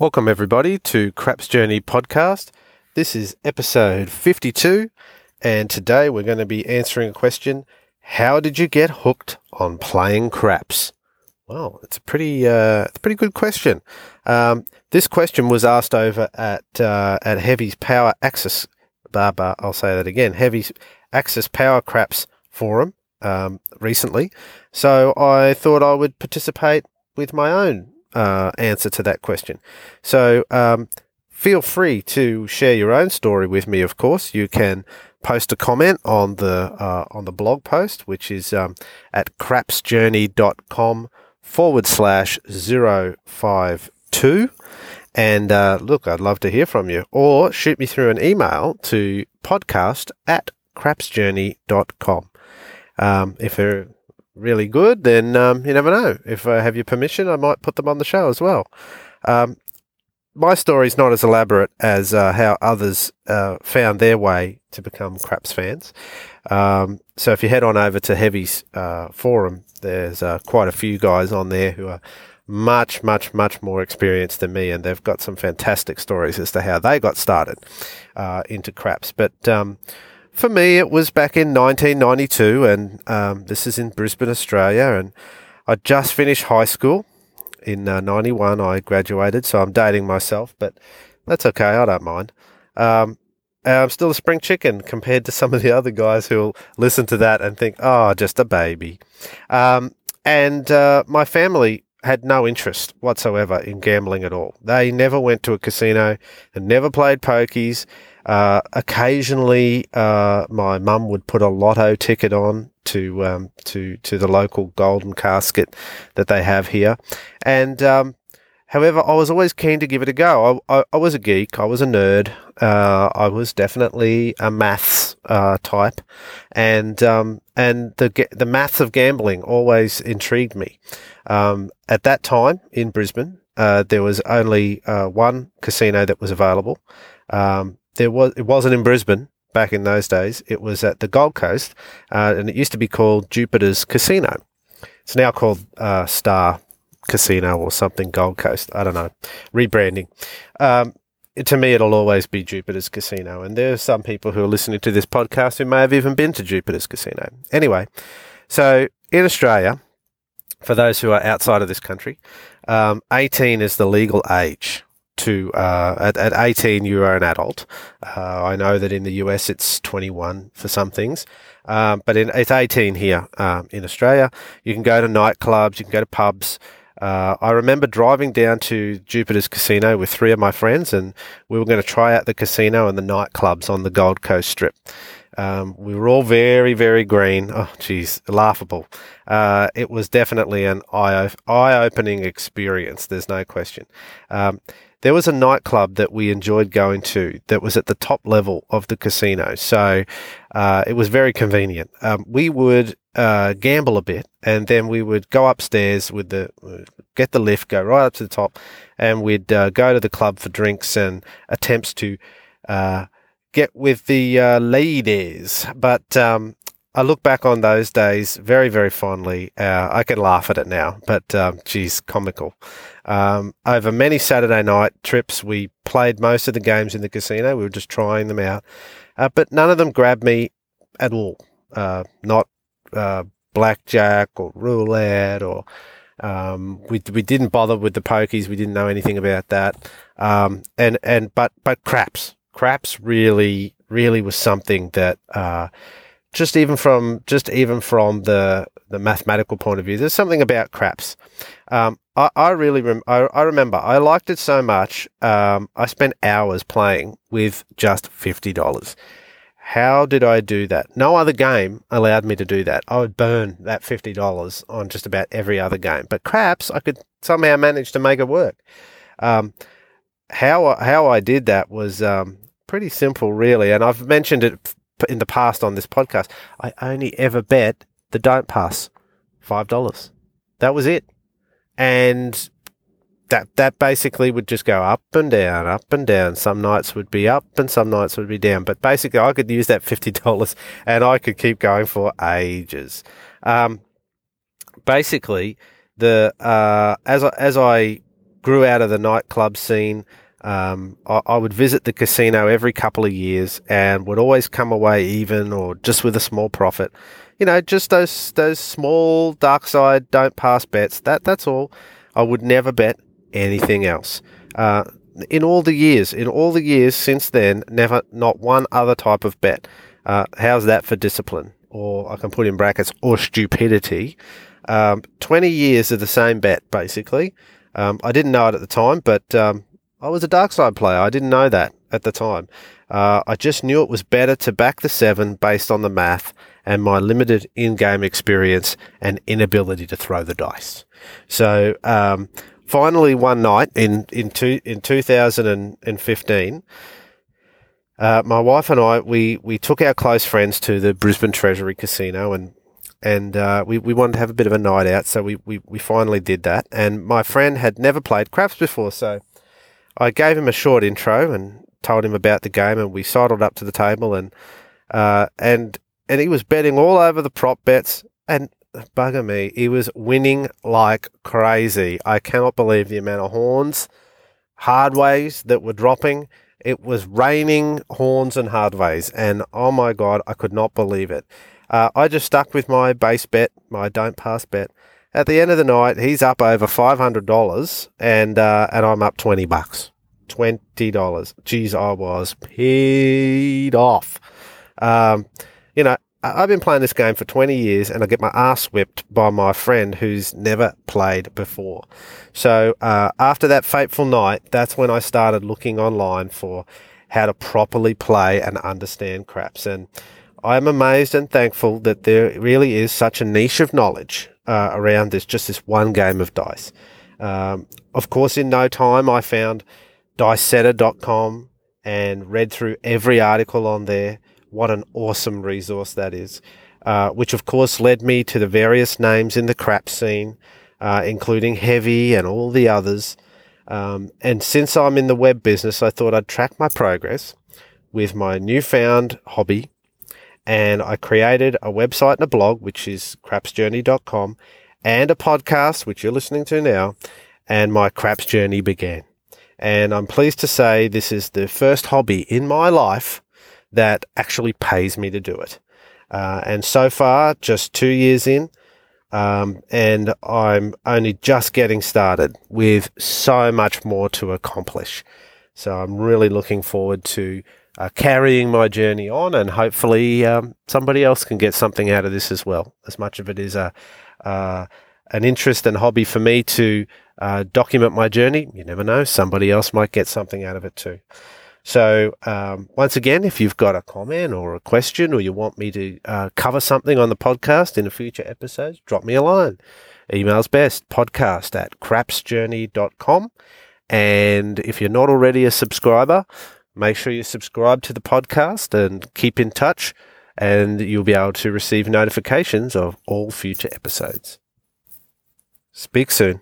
Welcome, everybody, to Craps Journey podcast. This is episode 52, and today we're going to be answering a question How did you get hooked on playing craps? Well, it's a pretty, uh, a pretty good question. Um, this question was asked over at uh, at Heavy's Power Axis. Baba, I'll say that again. Heavy's Axis Power Craps forum um, recently, so I thought I would participate with my own uh, answer to that question. So um, feel free to share your own story with me. Of course, you can post a comment on the uh, on the blog post, which is um, at crapsjourney.com forward slash zero five two. And uh, look, I'd love to hear from you. Or shoot me through an email to podcast at crapsjourney.com. Um, if they're really good, then um, you never know. If I have your permission, I might put them on the show as well. Um, my story's not as elaborate as uh, how others uh, found their way to become craps fans. Um, so if you head on over to Heavy's uh, forum, there's uh, quite a few guys on there who are much, much, much more experienced than me, and they've got some fantastic stories as to how they got started uh, into craps. But um, for me, it was back in 1992, and um, this is in Brisbane, Australia, and I just finished high school. In uh, 91, I graduated, so I'm dating myself, but that's okay, I don't mind. Um, I'm still a spring chicken compared to some of the other guys who'll listen to that and think, oh, just a baby. Um, and uh, my family had no interest whatsoever in gambling at all. They never went to a casino and never played pokies. Uh, occasionally, uh, my mum would put a lotto ticket on to um, to to the local golden casket that they have here, and um, however, I was always keen to give it a go. I, I, I was a geek. I was a nerd. Uh, I was definitely a maths uh, type, and um, and the the maths of gambling always intrigued me. Um, at that time in Brisbane, uh, there was only one casino that was available. Um, there was it wasn't in Brisbane back in those days. It was at the Gold Coast, uh, and it used to be called Jupiter's Casino. It's now called uh, Star Casino or something Gold Coast. I don't know, rebranding. Um, to me, it'll always be Jupiter's Casino, and there are some people who are listening to this podcast who may have even been to Jupiter's Casino. Anyway, so in Australia, for those who are outside of this country, um, 18 is the legal age to uh, at, at 18 you are an adult. Uh, I know that in the US it's 21 for some things, um, but in, it's 18 here um, in Australia. You can go to nightclubs, you can go to pubs. Uh, I remember driving down to Jupiter's Casino with three of my friends, and we were going to try out the casino and the nightclubs on the Gold Coast Strip. Um, we were all very, very green. Oh, geez, laughable. Uh, it was definitely an eye opening experience. There's no question. Um, there was a nightclub that we enjoyed going to that was at the top level of the casino. So uh, it was very convenient. Um, we would uh, gamble a bit and then we would go upstairs with the get the lift, go right up to the top, and we'd uh, go to the club for drinks and attempts to uh, get with the uh, ladies. But um, I look back on those days very, very fondly. Uh, I can laugh at it now, but um, geez, comical. Um, over many Saturday night trips, we played most of the games in the casino. We were just trying them out, uh, but none of them grabbed me at all. Uh, not uh, blackjack or roulette or um, we we didn't bother with the pokies. We didn't know anything about that. Um, and and but but craps, craps really really was something that uh, just even from just even from the the mathematical point of view, there's something about craps. Um, I, I really rem- I, I, remember I liked it so much. Um, I spent hours playing with just fifty dollars. How did I do that? No other game allowed me to do that. I would burn that fifty dollars on just about every other game, but craps I could somehow manage to make it work. Um, how how I did that was um, pretty simple, really, and I've mentioned it in the past on this podcast, I only ever bet the don't pass five dollars. That was it, and that that basically would just go up and down, up and down. Some nights would be up and some nights would be down. But basically, I could use that fifty dollars and I could keep going for ages. Um, basically, the uh, as as I grew out of the nightclub scene. Um, I, I, would visit the casino every couple of years and would always come away even or just with a small profit. You know, just those those small dark side don't pass bets. That that's all. I would never bet anything else. Uh, in all the years, in all the years since then, never not one other type of bet. Uh, how's that for discipline? Or I can put in brackets or stupidity. Um, Twenty years of the same bet, basically. Um, I didn't know it at the time, but um, I was a dark side player. I didn't know that at the time. Uh, I just knew it was better to back the seven based on the math and my limited in-game experience and inability to throw the dice. So um, finally, one night in in two, in 2015. Uh, my wife and I, we, we took our close friends to the Brisbane Treasury Casino and and uh, we, we wanted to have a bit of a night out, so we, we, we finally did that. And my friend had never played craps before, so I gave him a short intro and told him about the game, and we sidled up to the table, and uh, and and he was betting all over the prop bets, and bugger me, he was winning like crazy. I cannot believe the amount of horns, hardways that were dropping. It was raining horns and hardways, and oh my god, I could not believe it. Uh, I just stuck with my base bet, my don't pass bet, at the end of the night, he's up over five hundred dollars, and uh, and I'm up twenty bucks, twenty dollars. Geez, I was paid off. Um, you know, I've been playing this game for 20 years and I get my ass whipped by my friend who's never played before. So, uh, after that fateful night, that's when I started looking online for how to properly play and understand craps. And I'm amazed and thankful that there really is such a niche of knowledge uh, around this, just this one game of dice. Um, of course, in no time, I found dicesetter.com and read through every article on there. What an awesome resource that is. Uh, which of course led me to the various names in the crap scene, uh, including Heavy and all the others. Um, and since I'm in the web business, I thought I'd track my progress with my newfound hobby and I created a website and a blog, which is crapsjourney.com, and a podcast, which you're listening to now, and my craps journey began. And I'm pleased to say this is the first hobby in my life that actually pays me to do it. Uh, and so far, just two years in, um, and I'm only just getting started with so much more to accomplish. So I'm really looking forward to uh, carrying my journey on, and hopefully um, somebody else can get something out of this as well. As much of it is a uh, an interest and hobby for me to uh, document my journey, you never know, somebody else might get something out of it too. So, um, once again, if you've got a comment or a question, or you want me to uh, cover something on the podcast in a future episode, drop me a line. Email's best podcast at crapsjourney.com. And if you're not already a subscriber, Make sure you subscribe to the podcast and keep in touch, and you'll be able to receive notifications of all future episodes. Speak soon.